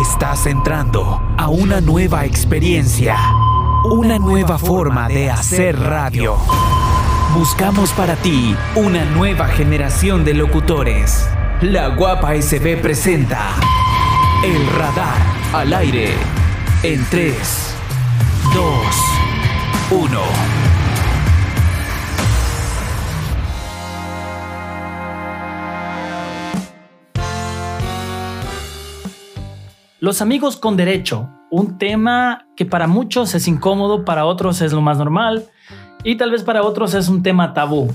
Estás entrando a una nueva experiencia, una nueva forma de hacer radio. Buscamos para ti una nueva generación de locutores. La Guapa SB presenta El Radar al aire en 3, 2, 1. Los amigos con derecho, un tema que para muchos es incómodo, para otros es lo más normal y tal vez para otros es un tema tabú.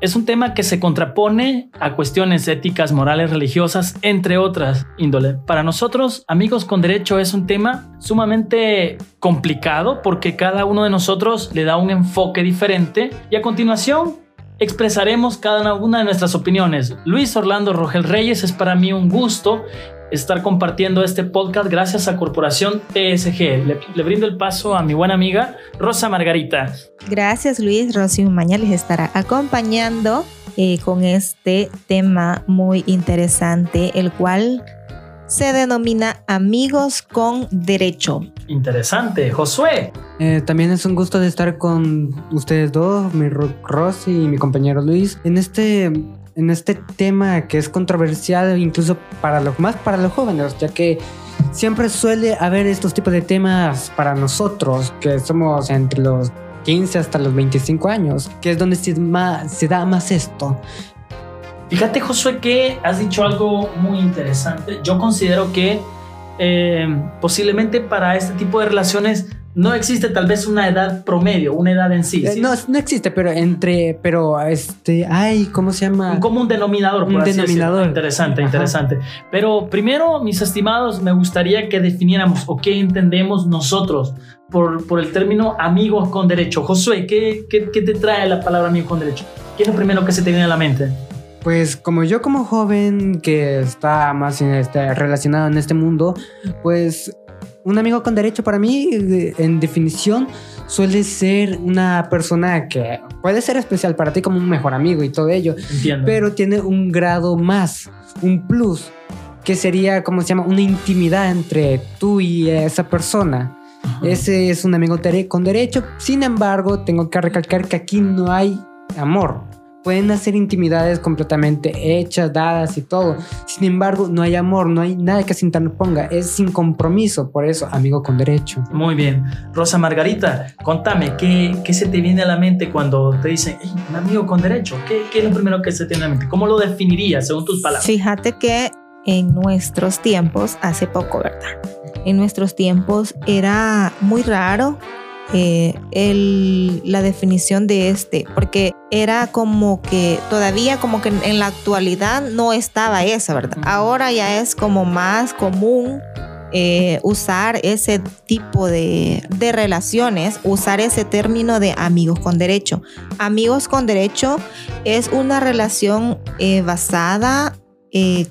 Es un tema que se contrapone a cuestiones éticas, morales, religiosas, entre otras índole. Para nosotros, amigos con derecho es un tema sumamente complicado porque cada uno de nosotros le da un enfoque diferente y a continuación expresaremos cada una de nuestras opiniones. Luis Orlando Rogel Reyes es para mí un gusto estar compartiendo este podcast gracias a Corporación TSG. Le, brindo el paso a mi buena amiga Rosa Margarita. Gracias Luis. Rosy Maña les estará acompañando eh, con este tema muy interesante, el cual se denomina Amigos con Derecho. Interesante. Josué. Eh, también es un gusto de estar con ustedes dos, mi Rosy y mi compañero Luis, en este en este tema que es controversial incluso para los más para los jóvenes, ya que siempre suele haber estos tipos de temas para nosotros que somos entre los 15 hasta los 25 años, que es donde se, se da más esto. Fíjate, Josué, que has dicho algo muy interesante. Yo considero que eh, posiblemente para este tipo de relaciones no existe tal vez una edad promedio, una edad en sí. Eh, no, no existe, pero entre, pero este, ay, ¿cómo se llama? Un común denominador. Por un denominador. Interesante, interesante. Pero primero, mis estimados, me gustaría que definiéramos o qué entendemos nosotros por, por el término amigos con derecho. Josué, ¿qué, ¿qué, qué, te trae la palabra amigo con derecho? ¿Qué es lo primero que se te viene a la mente? Pues como yo como joven que está más este, relacionado en este mundo, pues un amigo con derecho para mí, en definición, suele ser una persona que puede ser especial para ti como un mejor amigo y todo ello, pero tiene un grado más, un plus, que sería, como se llama, una intimidad entre tú y esa persona. Ese es un amigo con derecho. Sin embargo, tengo que recalcar que aquí no hay amor pueden hacer intimidades completamente hechas, dadas y todo. Sin embargo, no hay amor, no hay nada que se interponga, es sin compromiso, por eso, amigo con derecho. Muy bien. Rosa Margarita, contame, ¿qué, qué se te viene a la mente cuando te dicen, un amigo con derecho? ¿Qué, ¿Qué, es lo primero que se te viene a la mente? ¿Cómo lo definirías según tus palabras? Fíjate que en nuestros tiempos, hace poco, ¿verdad? En nuestros tiempos era muy raro eh, el, la definición de este, porque era como que todavía como que en la actualidad no estaba esa, ¿verdad? Ahora ya es como más común eh, usar ese tipo de, de, relaciones, usar ese término de amigos con derecho. Amigos con derecho es una relación eh, basada,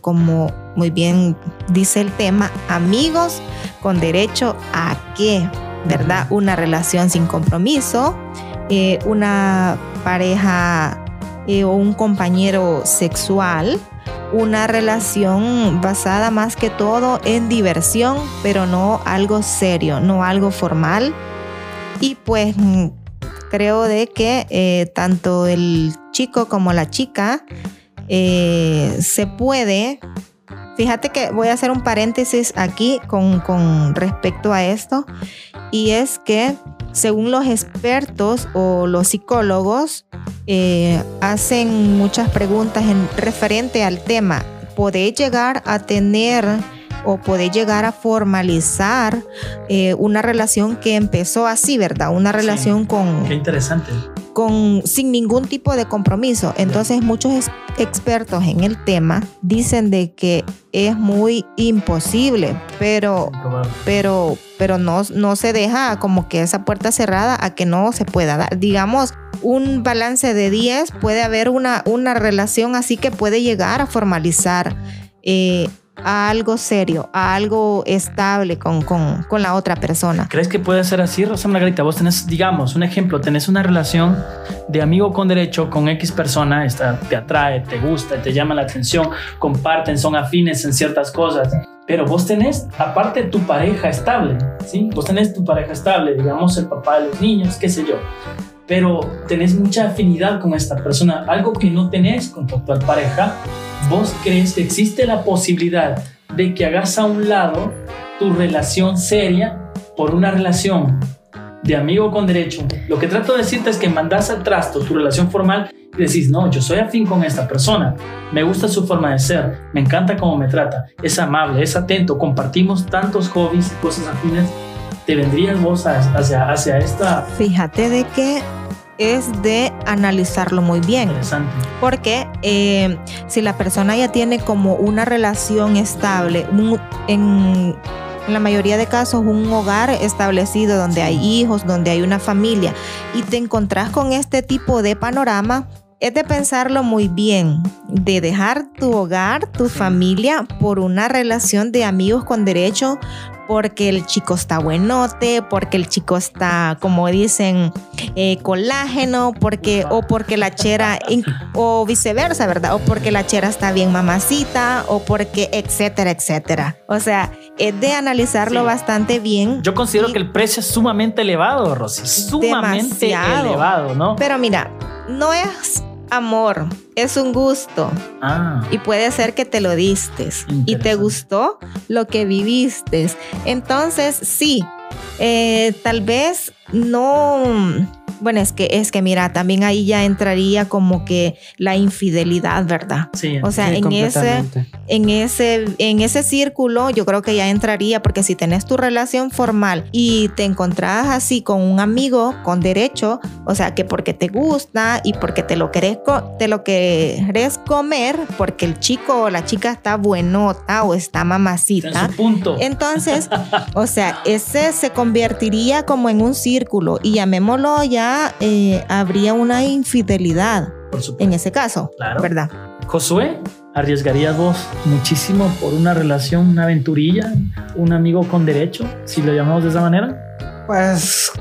como muy bien dice el tema, amigos con derecho a qué? ¿Verdad? Una relación sin compromiso, eh, una pareja eh, o un compañero sexual, una relación basada más que todo en diversión, pero no algo serio, no algo formal. Y pues creo de que eh, tanto el chico como la chica se puede Fíjate que voy a hacer un paréntesis aquí con, con, respecto a esto y es que según los expertos o los psicólogos eh, hacen muchas preguntas en referente al tema. ¿Podéis llegar a tener o podéis llegar a formalizar eh, una relación que empezó así, ¿verdad? Una relación con... Qué interesante. Con, sin ningún tipo de compromiso. Entonces muchos expertos en el tema dicen de que es muy imposible, pero, pero, pero no, no se deja como que esa puerta cerrada a que no se pueda dar. Digamos, un balance de 10 puede haber una, una relación así que puede llegar a formalizar eh, a algo serio, a algo estable con, con, con, la otra persona. ¿Crees que puede ser así, Rosa Margarita? Vos tenés, digamos, un ejemplo, tenés una relación de amigo con derecho con X persona, esta te atrae, te gusta, te llama la atención, comparten, son afines en ciertas cosas pero vos tenés, aparte tu pareja estable, ¿sí? Vos tenés tu pareja estable, digamos el papá de los niños, qué sé yo, pero tenés mucha afinidad con esta persona, algo que no tenés con tu actual pareja, vos crees que existe la posibilidad de que hagas a un lado tu relación seria por una relación de amigo con derecho. Lo que trato de decirte es que mandas al trasto tu relación formal y decís, no, yo soy afín con esta persona, me gusta su forma de ser, me encanta cómo me trata, es amable, es atento, compartimos tantos hobbies y cosas afines, te vendrías vos hacia, hacia esta... Fíjate de que es de analizarlo muy bien. Interesante. Porque eh, si la persona ya tiene como una relación estable, en, en la mayoría de casos un hogar establecido donde hay hijos, donde hay una familia, y te encontrás con este tipo de panorama, es de pensarlo muy bien, de dejar tu hogar, tu familia, por una relación de amigos con derecho, porque el chico está buenote, porque el chico está, como dicen, eh, colágeno, porque, o porque la chera, o viceversa, ¿verdad? O porque la chera está bien mamacita, o porque, etcétera, etcétera. O sea, es de analizarlo bastante bien. Yo considero que el precio es sumamente elevado, Rosy. Sumamente elevado, ¿no? Pero mira, no es amor, es un gusto. Ah. Y puede ser que te lo diste y te gustó lo que viviste. Entonces, sí, eh, tal vez no bueno, es que es que mira, también ahí ya entraría como que la infidelidad, ¿verdad? Sí. O sea, en ese en ese en ese círculo yo creo que ya entraría porque si tenés tu relación formal y te encontrás así con un amigo con derecho, o sea, que porque te gusta y porque te lo querés te lo querés comer porque el chico o la chica está buenota o está mamacita. en su punto. Entonces, o sea, ese se convertiría como en un círculo y llamémoslo ya eh, habría una infidelidad en ese caso, ¿verdad? Josué, ¿arriesgarías vos muchísimo por una relación, una aventurilla, un amigo con derecho, si lo llamamos de esa manera? Pues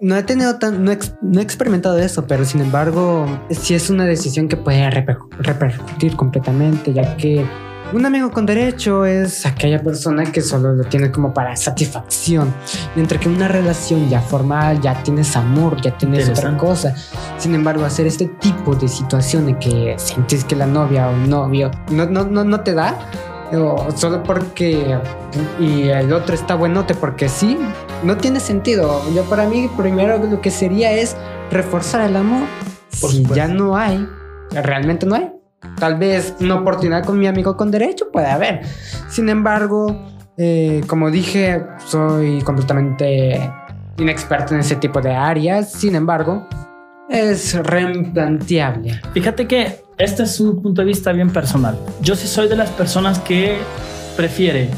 no he tenido tan, no, he experimentado eso, pero sin embargo, sí es una decisión que puede repercutir completamente, ya que un amigo con derecho es aquella persona que solo lo tiene como para satisfacción, mientras que una relación ya formal, ya tienes amor, ya tienes otra cosa. Sin embargo, hacer este tipo de situaciones que sentís que la novia o novio no, no, no, no te da, o solo porque y el otro está buenote porque sí, no tiene sentido. Yo para mí primero lo que sería es reforzar el amor. si ya no hay, realmente no hay, Tal vez una oportunidad con mi amigo con derecho puede haber. Sin embargo, eh, como dije, soy completamente inexperto en ese tipo de áreas. Sin embargo, es replanteable. Fíjate que este es un punto de vista bien personal. Yo sí soy de las personas que prefiere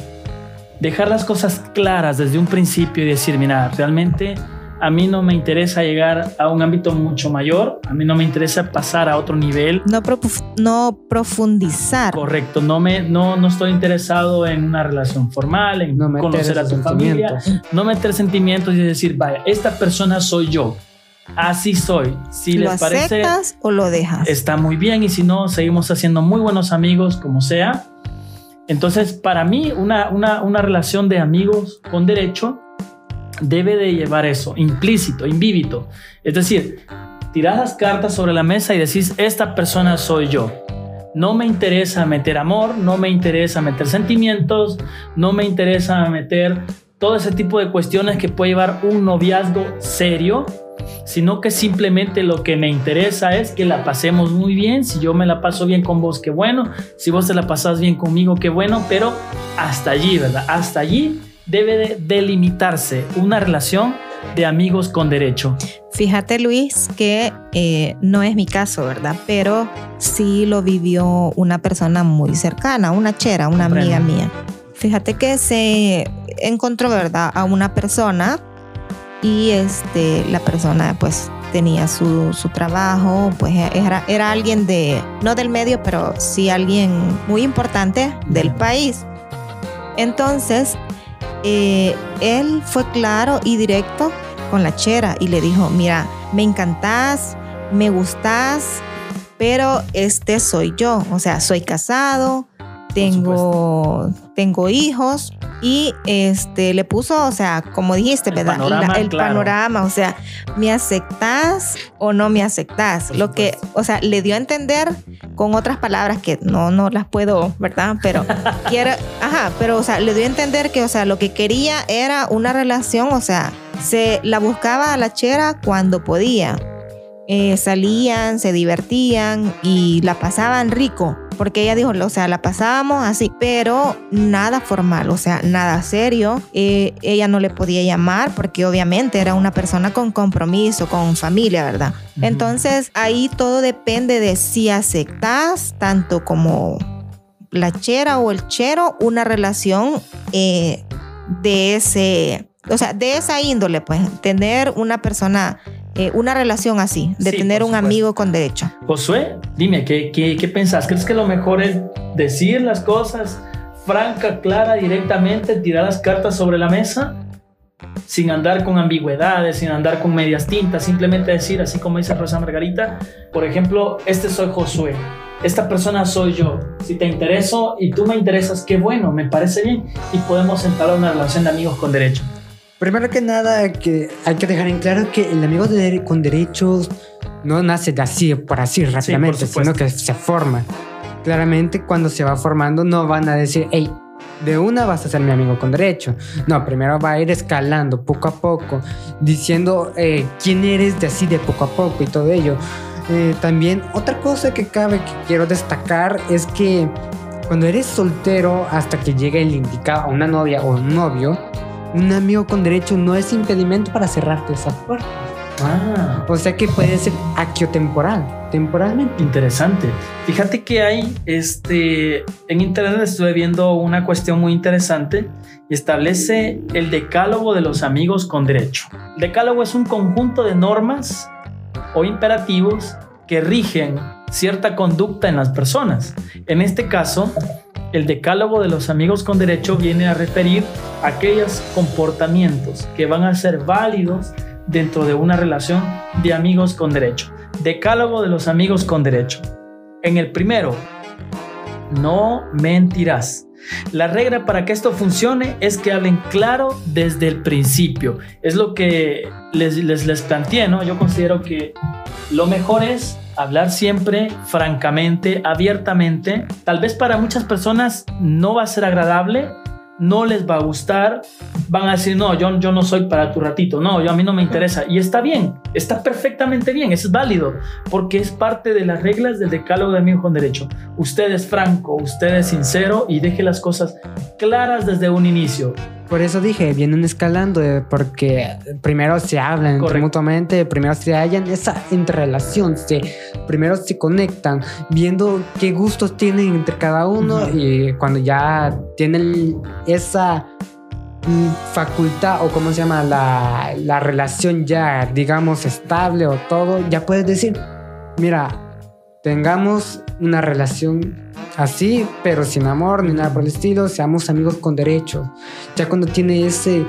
dejar las cosas claras desde un principio y decir, mira, realmente a mí no me interesa llegar a un ámbito mucho mayor, a mí no me interesa pasar a otro nivel. No, no profundizar. Correcto, no, me, no, no estoy interesado en una relación formal, en no conocer a tu familia, no meter sentimientos y decir, vaya, esta persona soy yo. Así soy. Si ¿Lo les parece, o lo dejas? Está muy bien y si no, seguimos haciendo muy buenos amigos, como sea. Entonces, para mí, una, una, una relación de amigos con derecho debe de llevar eso, implícito, invíbito. Es decir, tirás las cartas sobre la mesa y decís, esta persona soy yo. No me interesa meter amor, no me interesa meter sentimientos, no me interesa meter todo ese tipo de cuestiones que puede llevar un noviazgo serio, sino que simplemente lo que me interesa es que la pasemos muy bien. Si yo me la paso bien con vos, qué bueno. Si vos te la pasas bien conmigo, qué bueno. Pero hasta allí, ¿verdad? Hasta allí debe delimitarse una relación de amigos con derecho. Fíjate Luis que eh, no es mi caso, ¿verdad? Pero sí lo vivió una persona muy cercana, una chera, una amiga mía. Fíjate que se encontró, ¿verdad? A una persona y este, la persona pues tenía su, trabajo, pues era, era alguien de, no del medio, pero sí alguien muy importante del país. Entonces, eh, él fue claro y directo con la chera y le dijo, mira, me encantás, me gustás, pero este soy yo, o sea, soy casado, tengo, tengo hijos y este le puso, o sea, como dijiste, El ¿verdad? panorama, el claro. panorama, o sea, ¿me aceptás o no me aceptás? Por Lo que, o sea, le dio a entender con otras palabras que no, no las puedo, ¿verdad? Pero quiero, ajá, pero, o sea, le dio a entender que, o sea, lo que quería era una relación, o sea, se la buscaba a la chera cuando podía. Eh, salían, se divertían y la pasaban rico. Porque ella dijo, o sea, la pasábamos así, pero nada formal, o sea, nada serio. Eh, ella no le podía llamar porque obviamente era una persona con compromiso, con familia, ¿verdad? Entonces ahí todo depende de si aceptas tanto como la chera o el chero una relación eh, de ese, o sea, de esa índole, pues, tener una persona, eh, una relación así, de Sí, tener un amigo con derecho. Josué, dime, ¿qué, qué, qué pensás? ¿Crees que lo mejor es decir las cosas franca, clara, directamente, tirar las cartas sobre la mesa? Sin andar con ambigüedades, sin andar con medias tintas, simplemente decir, así como dice Rosa Margarita, por ejemplo, este soy Josué, esta persona soy yo. Si te intereso y tú me interesas, qué bueno, me parece bien y podemos entablar una relación de amigos con derecho. Primero que nada, que hay que dejar en claro que el amigo de con derechos no nace de así, por así rápidamente, sino que se forma. Claramente, cuando se va formando, no van a decir, hey, de una vas a ser mi amigo con derecho. No, primero va a ir escalando poco a poco, diciendo eh, quién eres de así de poco a poco y todo ello. Eh, también, otra cosa que cabe que quiero destacar es que cuando eres soltero hasta que llegue el indicado, una novia o un novio, un amigo con derecho no es impedimento para cerrarte esa puerta. Ah, O sea que puede ser aquiotemporal, temporalmente. Interesante. Fíjate que hay, este, en internet estuve viendo una cuestión muy interesante establece el decálogo de los amigos con derecho. El decálogo es un conjunto de normas o imperativos que rigen cierta conducta en las personas. En este caso, el decálogo de los amigos con derecho viene a referir aquellos comportamientos que van a ser válidos dentro de una relación de amigos con derecho. Decálogo de los amigos con derecho. En el primero, no mentirás. La regla para que esto funcione es que hablen claro desde el principio. Es lo que les, les, les planteé, ¿no? Yo considero que lo mejor es hablar siempre francamente, abiertamente. Tal vez para muchas personas no va a ser agradable, no les va a gustar, van a decir, no, yo, yo no soy para tu ratito, no, yo a mí no me interesa. Y está bien, está perfectamente bien, es válido, porque es parte de las reglas del decálogo de amigos con derecho. Usted es franco, usted es sincero y deje las cosas claras desde un inicio. Por eso dije, vienen escalando, eh, porque primero se hablan mutuamente, primero se hallan esa interrelación, se, primero se conectan, viendo qué gustos tienen entre cada uno y cuando ya tienen esa facultad o cómo se llama la, la relación ya digamos estable o todo, ya puedes decir, mira, tengamos una relación así, pero sin amor ni nada por el estilo, seamos amigos con derechos. Ya cuando tiene ese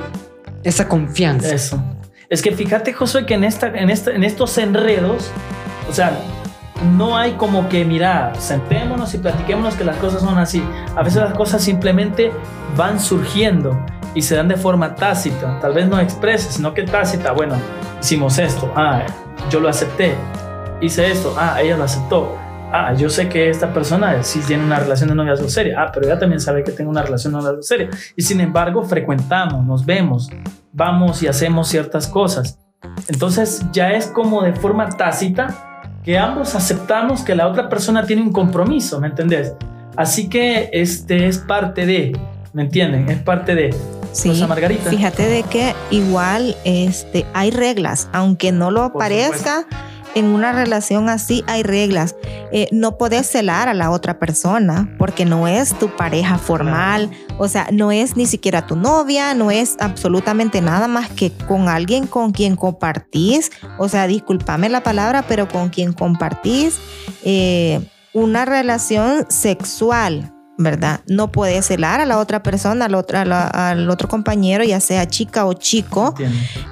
esa confianza. Eso. Es que fíjate, Josué, que en, esta, en, esta, en estos enredos, o sea, no hay como que, mira, sentémonos y platiquémonos que las cosas son así. A veces las cosas simplemente van surgiendo y se dan de forma tácita. Tal vez no expresa, sino que tácita. Bueno, hicimos esto. Ah, yo lo acepté. Hice esto. Ah, ella lo aceptó. Ah, yo sé que esta persona sí tiene una relación de noviazgo seria. Ah, pero ella también sabe que tengo una relación de noviazgo seria. Y sin embargo, frecuentamos, nos vemos, vamos y hacemos ciertas cosas. Entonces ya es como de forma tácita que ambos aceptamos que la otra persona tiene un compromiso, ¿me entendés? Así que este es parte de, ¿me entienden? Es parte de. Sí, Rosa Margarita. fíjate de que igual este, hay reglas, aunque no lo Por parezca. En una relación así hay reglas. Eh, no podés celar a la otra persona porque no es tu pareja formal, o sea, no es ni siquiera tu novia, no es absolutamente nada más que con alguien con quien compartís, o sea, discúlpame la palabra, pero con quien compartís eh, una relación sexual, ¿verdad? No puedes celar a la otra persona, al otro, a la- al otro compañero, ya sea chica o chico.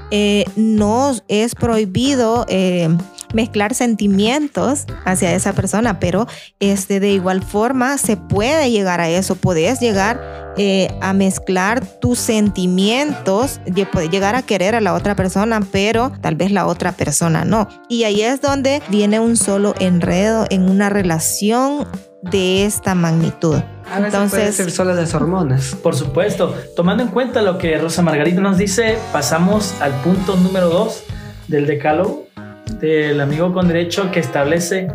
Eh, no es prohibido mezclar sentimientos hacia esa persona, pero este, de igual forma se puede llegar a eso, puedes llegar eh, a mezclar tus sentimientos, puedes llegar a querer a la otra persona, pero tal vez la otra persona no. Y ahí es donde viene un solo enredo en una relación de esta magnitud. A veces Entonces, puede ser solo las hormonas. Por supuesto. Tomando en cuenta lo que Rosa Margarita nos dice, pasamos al punto número dos del decálogo del amigo con derecho que establece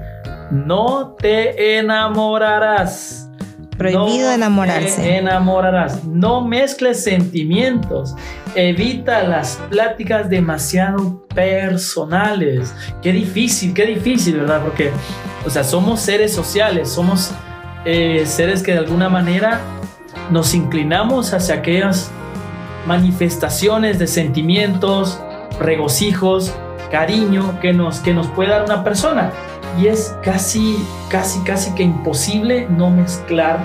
no te enamorarás. Prohibido enamorarse. Te enamorarás. No mezcles sentimientos. Evita las pláticas demasiado personales. Qué difícil, qué difícil, ¿verdad? Porque, o sea, somos seres sociales, somos eh, seres que de alguna manera nos inclinamos hacia aquellas manifestaciones de sentimientos, regocijos, cariño que nos, que nos puede dar una persona. Y es casi, casi, casi que imposible no mezclar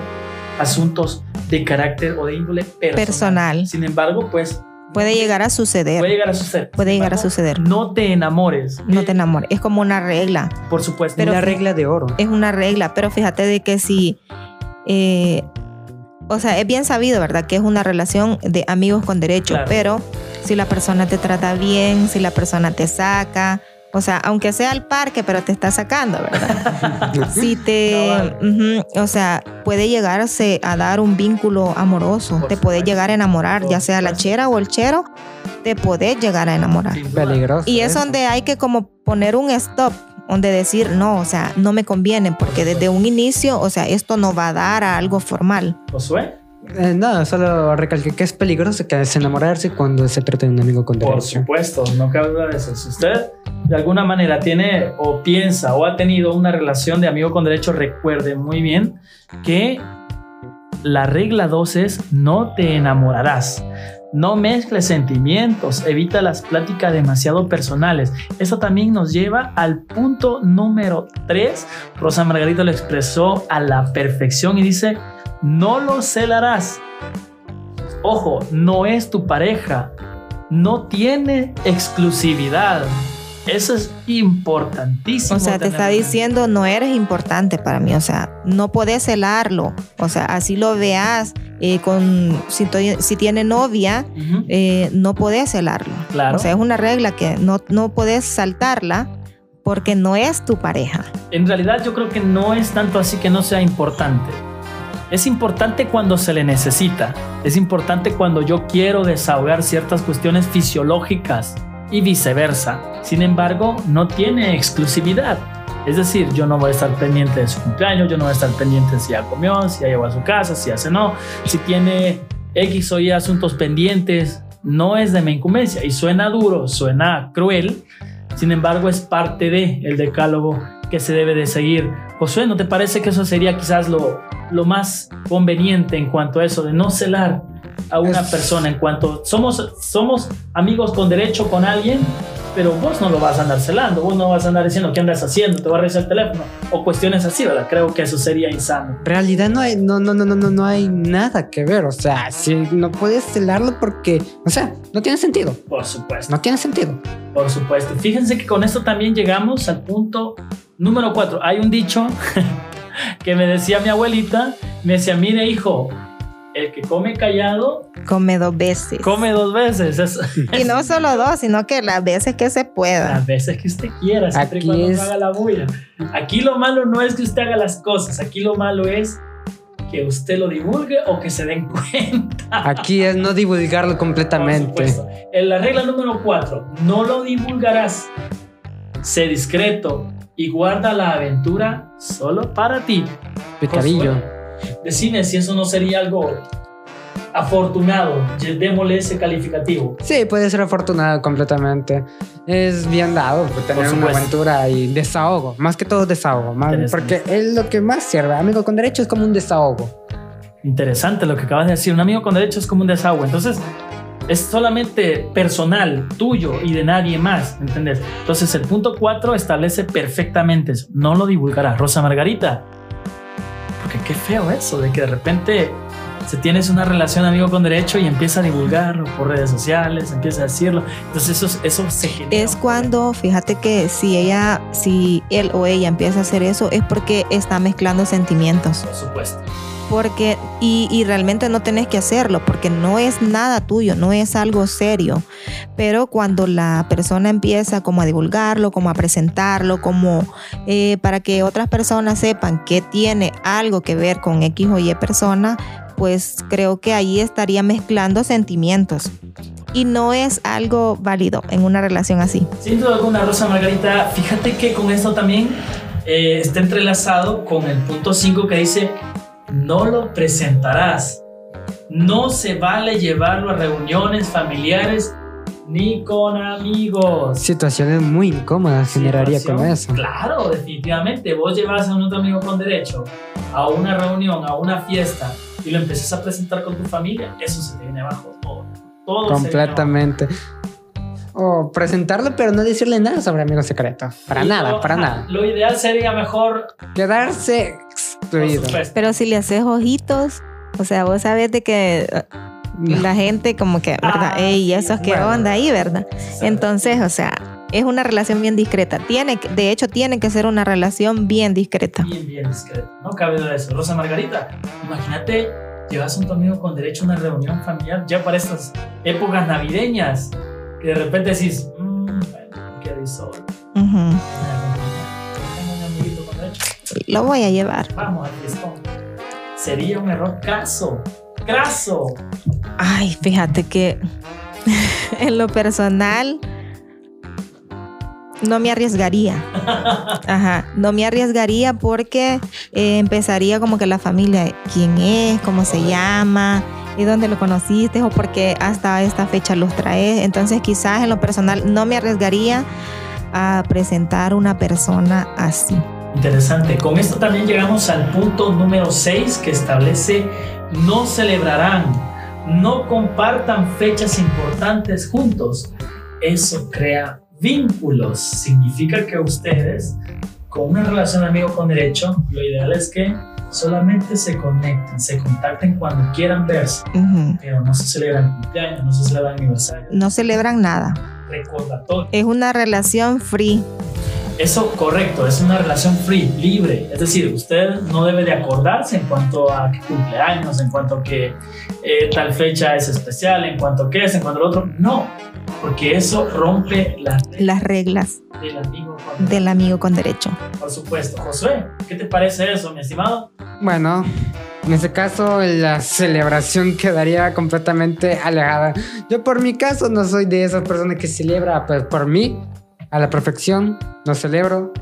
asuntos de carácter o de índole personal. Sin embargo, pues... Puede llegar a suceder. Puede llegar a suceder. Puede llegar a suceder. No te enamores. No te enamores. Es como una regla. Por supuesto. Pero la regla de oro. Es una regla, pero fíjate de que si... Eh, o sea, es bien sabido, ¿verdad? Que es una relación de amigos con derecho, pero si la persona te trata bien, si la persona te saca, o sea, aunque sea al parque, pero te está sacando, ¿verdad? si te, o sea, puede llegarse a dar un vínculo amoroso, te puede llegar a enamorar, ya sea la chera o el chero, te puede llegar a enamorar. Peligroso. Y es donde hay que como poner un stop, donde decir, no, o sea, no me conviene, porque desde un inicio, o sea, esto no va a dar a algo formal. Josué. Eh, no, solo recalqué que es peligroso que es enamorarse cuando se trata de un amigo con derecho. Por supuesto, no cabe duda de eso. Si usted de alguna manera tiene o piensa o ha tenido una relación de amigo con derecho, recuerde muy bien que la regla 2 es no te enamorarás. No mezcles sentimientos, evita las pláticas demasiado personales. Eso también nos lleva al punto número 3. Rosa Margarita lo expresó a la perfección y dice, no lo celarás. Ojo, no es tu pareja, no tiene exclusividad. Eso es importantísimo. O sea, te está diciendo no eres importante para mí. O sea, no puedes celarlo. O sea, así lo veas eh, con si, tiene novia, eh, no puedes celarlo. Claro. O sea, es una regla que no, no puedes saltarla porque no es tu pareja. En realidad yo creo que no es tanto así que no sea importante. Es importante cuando se le necesita. Es importante cuando yo quiero desahogar ciertas cuestiones fisiológicas y viceversa. Sin embargo, no tiene exclusividad. Es decir, yo no voy a estar pendiente de su cumpleaños, yo no voy a estar pendiente si ya comió, si ya llegó a su casa, si ya cenó, si tiene X o Y asuntos pendientes. No es de mi incumbencia y suena duro, suena cruel. Sin embargo, es parte de el decálogo que se debe de seguir. Josué, ¿no te parece que eso sería quizás lo, lo más conveniente en cuanto a eso de no celar a una persona en cuanto somos, somos amigos con derecho con alguien, pero vos no lo vas a andar celando, vos no vas a andar diciendo qué andas haciendo, te va a revisar el teléfono o cuestiones así, ¿verdad? Creo que eso sería insano. En realidad no hay, no, no, no, no, no hay nada que ver, o sea, si no puedes celarlo porque, o sea, no tiene sentido. Por supuesto. No tiene sentido. Por supuesto. Fíjense que con esto también llegamos al punto número cuatro. Hay un dicho que me decía mi abuelita, me decía, mire hijo, el que come callado come dos veces. Come dos veces. y no solo dos, sino que las veces que se pueda. Las veces que usted quiera, siempre aquí y cuando no haga la bulla. Aquí lo malo no es que usted haga las cosas, aquí lo malo es que usted lo divulgue o que se den cuenta. Aquí es no divulgarlo completamente. En la regla número cuatro, no lo divulgarás. Sé discreto y guarda la aventura solo para ti. Picadillo. Decime si eso no sería algo afortunado, démosle ese calificativo. Sí, puede ser afortunado completamente. Es bien dado tener una aventura y desahogo, más que todo desahogo, porque es lo que más sirve. Amigo con derecho es como un desahogo. Interesante lo que acabas de decir. Un amigo con derecho es como un desahogo. Entonces, es solamente personal, tuyo y de nadie más, ¿entendés? Entonces, el punto 4 establece perfectamente eso. No lo divulgará. Rosa Margarita, porque qué feo eso, de que de repente Si tienes una relación amigo con derecho y empieza a divulgarlo por redes sociales, empieza a decirlo, entonces eso, eso se genera. Es cuando, fíjate que si ella, si él o ella empieza a hacer eso, es porque está mezclando sentimientos. Por supuesto. Porque, y, realmente no tenés que hacerlo, porque no es nada tuyo, no es algo serio. Pero cuando la persona empieza como a divulgarlo, como a presentarlo, como eh, para que otras personas sepan que tiene algo que ver con X o Y persona, pues creo que ahí estaría mezclando sentimientos. Y no es algo válido en una relación así. Sin duda alguna, Rosa Margarita, fíjate que con esto también eh, está entrelazado con el punto 5 que dice no lo presentarás. No se vale llevarlo a reuniones familiares ni con amigos. Situaciones muy incómodas generaría con eso. Claro, definitivamente. Vos llevas a un otro amigo con derecho a una reunión, a una fiesta y lo empiezas a presentar con tu familia, eso se te viene abajo todo. todo Completamente. O presentarlo, pero no decirle nada sobre amigos secretos. Para nada, para nada. Lo ideal sería mejor quedarse pero si le haces ojitos, o sea, vos sabes de que uh, la gente como que, ¿verdad? Ah, Ey, eso es que onda ahí, ¿verdad? Entonces, o sea, es una relación bien discreta. Tiene, de hecho, tiene que ser una relación bien discreta. Bien, bien discreta. No cabe duda de eso. Rosa Margarita, imagínate, llevas a un amigo con derecho a una reunión familiar ya para estas épocas navideñas, que de repente decís, mmm, bueno, qué solo. Uh lo voy a llevar. Vamos al Sería un error craso. Craso. Ay, fíjate que en lo personal no me arriesgaría. Ajá, no me arriesgaría porque eh, empezaría como que la familia, quién es, cómo se llama, y dónde lo conociste o porque hasta esta fecha los traes. Entonces quizás en lo personal no me arriesgaría a presentar una persona así. Interesante. Con esto también llegamos al punto número 6 que establece no celebrarán, no compartan fechas importantes juntos. Eso crea vínculos. Significa que ustedes, con una relación amigo con derecho, lo ideal es que solamente se conecten, se contacten cuando quieran verse, pero no se celebran cumpleaños, no se celebran aniversario. No celebran nada. Recordatorio. Es una relación free. Eso correcto, es una relación free, libre. Es decir, usted no debe de acordarse en cuanto a que cumpleaños, en cuanto a que eh, tal fecha es especial, en cuanto a qué es, en cuanto al otro. No, porque eso rompe las, las reglas del amigo, con del amigo con derecho. Por supuesto. Josué, ¿qué te parece eso, mi estimado? Bueno, en ese caso, la celebración quedaría completamente alejada. Yo por mi caso no soy de esas personas que celebra, pues por mí a la perfección, no celebro.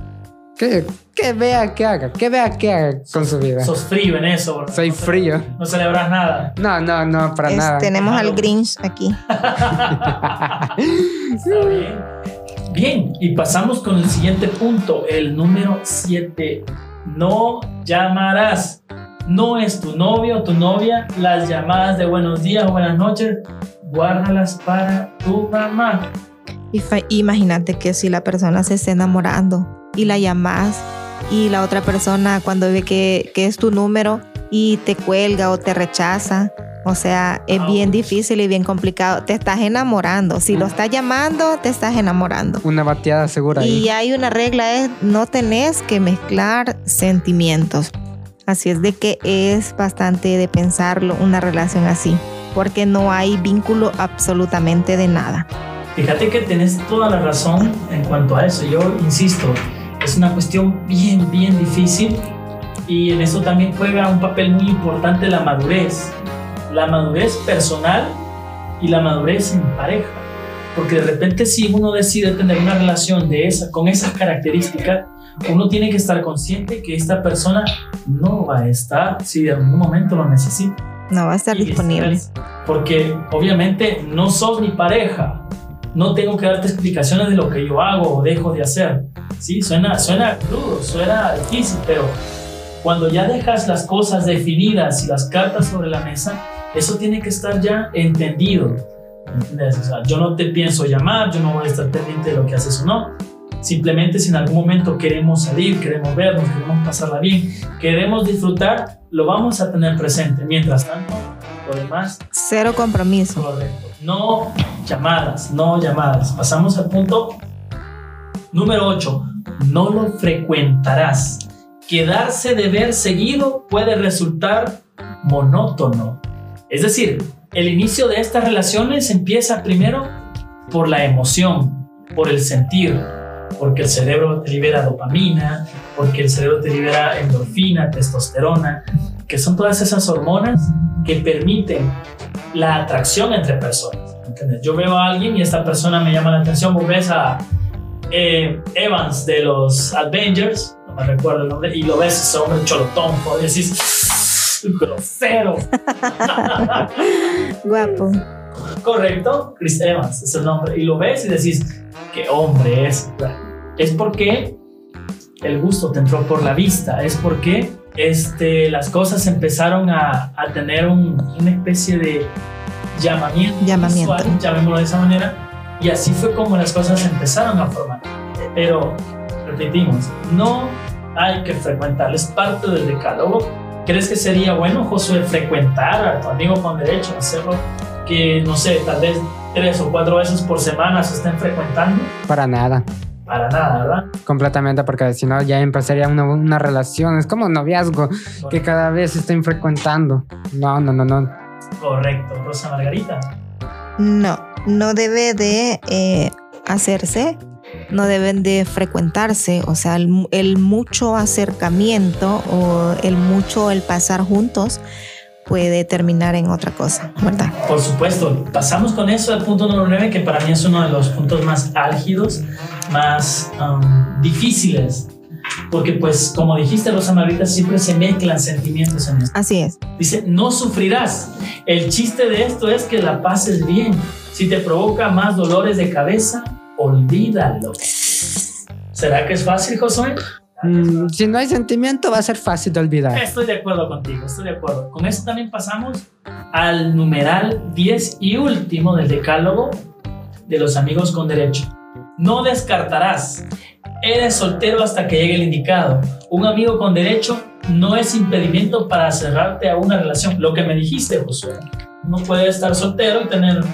Que, que vea que haga, que vea que haga con su vida. Sos frío en eso. Soy frío. No celebras nada. No, no, no, para nada. Tenemos al Grinch aquí. Está bien. Bien, y pasamos con el siguiente punto, el número 7. No llamarás. No es tu novio o tu novia. Las llamadas de buenos días o buenas noches, guárdalas para tu mamá. Imagínate que si la persona se está enamorando y la llamas y la otra persona cuando ve que, es tu número y te cuelga o te rechaza, o sea, es bien difícil y bien complicado. Te estás enamorando. Si lo estás llamando, te estás enamorando. Una bateada segura. Y hay una regla, es no tenés que mezclar sentimientos. Así es de que es bastante de pensarlo una relación así, porque no hay vínculo absolutamente de nada. Fíjate que tienes toda la razón en cuanto a eso. Yo insisto, es una cuestión bien, bien difícil y en eso también juega un papel muy importante la madurez. La madurez personal y la madurez en pareja. Porque de repente si uno decide tener una relación de esa, con esas características, uno tiene que estar consciente que esta persona no va a estar si de algún momento lo necesita. No va a estar disponible. Porque obviamente no sos mi pareja, no tengo que darte explicaciones de lo que yo hago o dejo de hacer. Sí, suena, suena crudo, suena difícil, pero cuando ya dejas las cosas definidas y las cartas sobre la mesa, eso tiene que estar ya entendido. ¿Entiendes? O sea, yo no te pienso llamar, yo no voy a estar pendiente de lo que haces o no. Simplemente si en algún momento queremos salir, queremos vernos, queremos pasarla bien, queremos disfrutar, lo vamos a tener presente. Mientras tanto, Lo demás, Cero compromiso. correcto. No llamadas, no llamadas. Pasamos al punto número 8. No lo frecuentarás. Quedarse de ver seguido puede resultar monótono. Es decir, el inicio de estas relaciones empieza primero por la emoción, por el sentir, porque el cerebro te libera dopamina, porque el cerebro te libera endorfina, testosterona, que son todas esas hormonas que permiten la atracción entre personas. ¿entiendes? Yo veo a alguien y esta persona me llama la atención, vos ves a eh, Evans de los Avengers, no me recuerdo el nombre, y lo ves ese hombre cholotón, y decís, grosero. Guapo. Correcto, Chris Evans es el nombre. Y lo ves y decís, qué hombre es. Es porque el gusto te entró por la vista, es porque este, las cosas empezaron a, a tener un- una especie de llamamiento, Llamamiento. visual, llamémoslo de esa manera, y así fue como las cosas empezaron a formar. Pero, repetimos, no hay que frecuentar, es parte del decálogo. ¿Crees que sería bueno, Josué, frecuentar a tu amigo con derecho, hacerlo que, no sé, tal vez tres o cuatro veces por semana se estén frecuentando? Para nada. Para nada, ¿verdad? Completamente, porque si no ya empezaría una, una relación. Es como un noviazgo que cada vez se estén frecuentando. No, no, no, no. Correcto, Rosa Margarita. No, no debe de eh, hacerse, no deben de frecuentarse, o sea, el, mu- el mucho acercamiento o el mucho el pasar juntos puede terminar en otra cosa, ¿verdad? Por supuesto, pasamos con eso al punto número 9, que para mí es uno de los puntos más álgidos, más um, difíciles. Porque pues, como dijiste, Rosa Margarita, siempre se mezclan sentimientos en esto. Así es. Dice, no sufrirás. El chiste de esto es que la pases bien. Si te provoca más dolores de cabeza, olvídalo. ¿Será que es fácil, Josué? Mm, si no hay sentimiento, va a ser fácil de olvidar. Estoy de acuerdo contigo, estoy de acuerdo. Con eso también pasamos al numeral 10 y último del decálogo de los amigos con derecho. No descartarás. Eres soltero hasta que llegue el indicado. Un amigo con derecho no es impedimento para cerrarte a una relación. Lo que me dijiste, Josué. Uno puede estar soltero y tener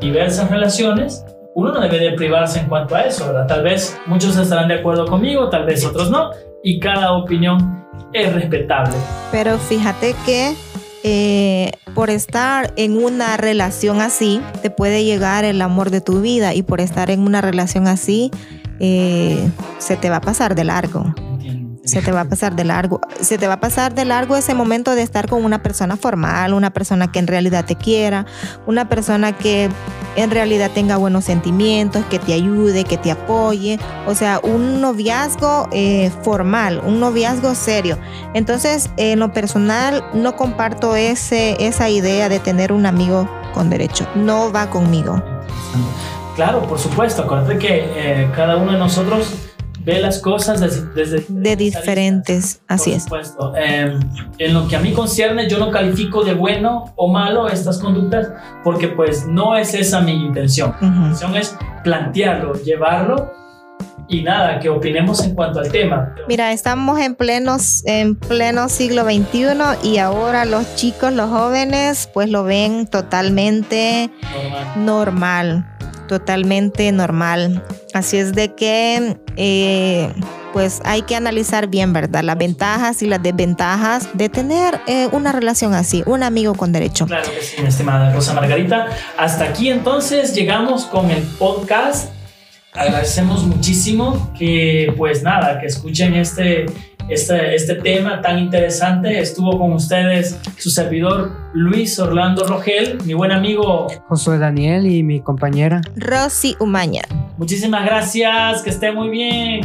diversas relaciones. Uno no debe de privarse en cuanto a eso, ¿verdad? Tal vez muchos estarán de acuerdo conmigo, tal vez otros no. Y cada opinión es respetable. Pero fíjate que eh, por estar en una relación así, te puede llegar el amor de tu vida y por estar en una relación así, eh, se te va a pasar de largo. Se te va a pasar de largo. Se te va a pasar de largo ese momento de estar con una persona formal, una persona que en realidad te quiera, una persona que en realidad tenga buenos sentimientos, que te ayude, que te apoye. O sea, un noviazgo eh, formal, un noviazgo serio. Entonces, en lo personal, no comparto ese, esa idea de tener un amigo con derecho. No va conmigo. Claro, por supuesto. Acuérdate que eh, cada uno de nosotros ve las cosas desde, desde De diferentes, así por es. supuesto. Eh, en lo que a mí concierne, yo no califico de bueno o malo estas conductas porque pues no es esa mi intención. Mi Ujú. intención es plantearlo, llevarlo y nada, que opinemos en cuanto al tema. Mira, estamos en plenos, en pleno siglo XXI y ahora los chicos, los jóvenes, pues lo ven totalmente Normal. normal, totalmente normal. Así es de que, eh, pues hay que analizar bien, ¿verdad? Las ventajas y las desventajas de tener eh, una relación así, un amigo con derecho. Claro que sí, mi estimada Rosa Margarita. Hasta aquí entonces llegamos con el podcast. Agradecemos muchísimo que, pues nada, que escuchen este, este, este tema tan interesante. Estuvo con ustedes su servidor Luis Orlando Rogel, mi buen amigo. Josué Daniel y mi compañera. Rosy Umaña. Muchísimas gracias, que esté muy bien.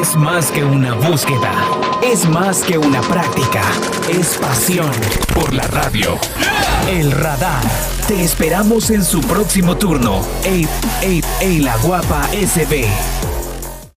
Es más que una búsqueda, es más que una práctica, es pasión por la radio. El radar. Te esperamos en su próximo turno. Ey, ey, ey, la guapa SB.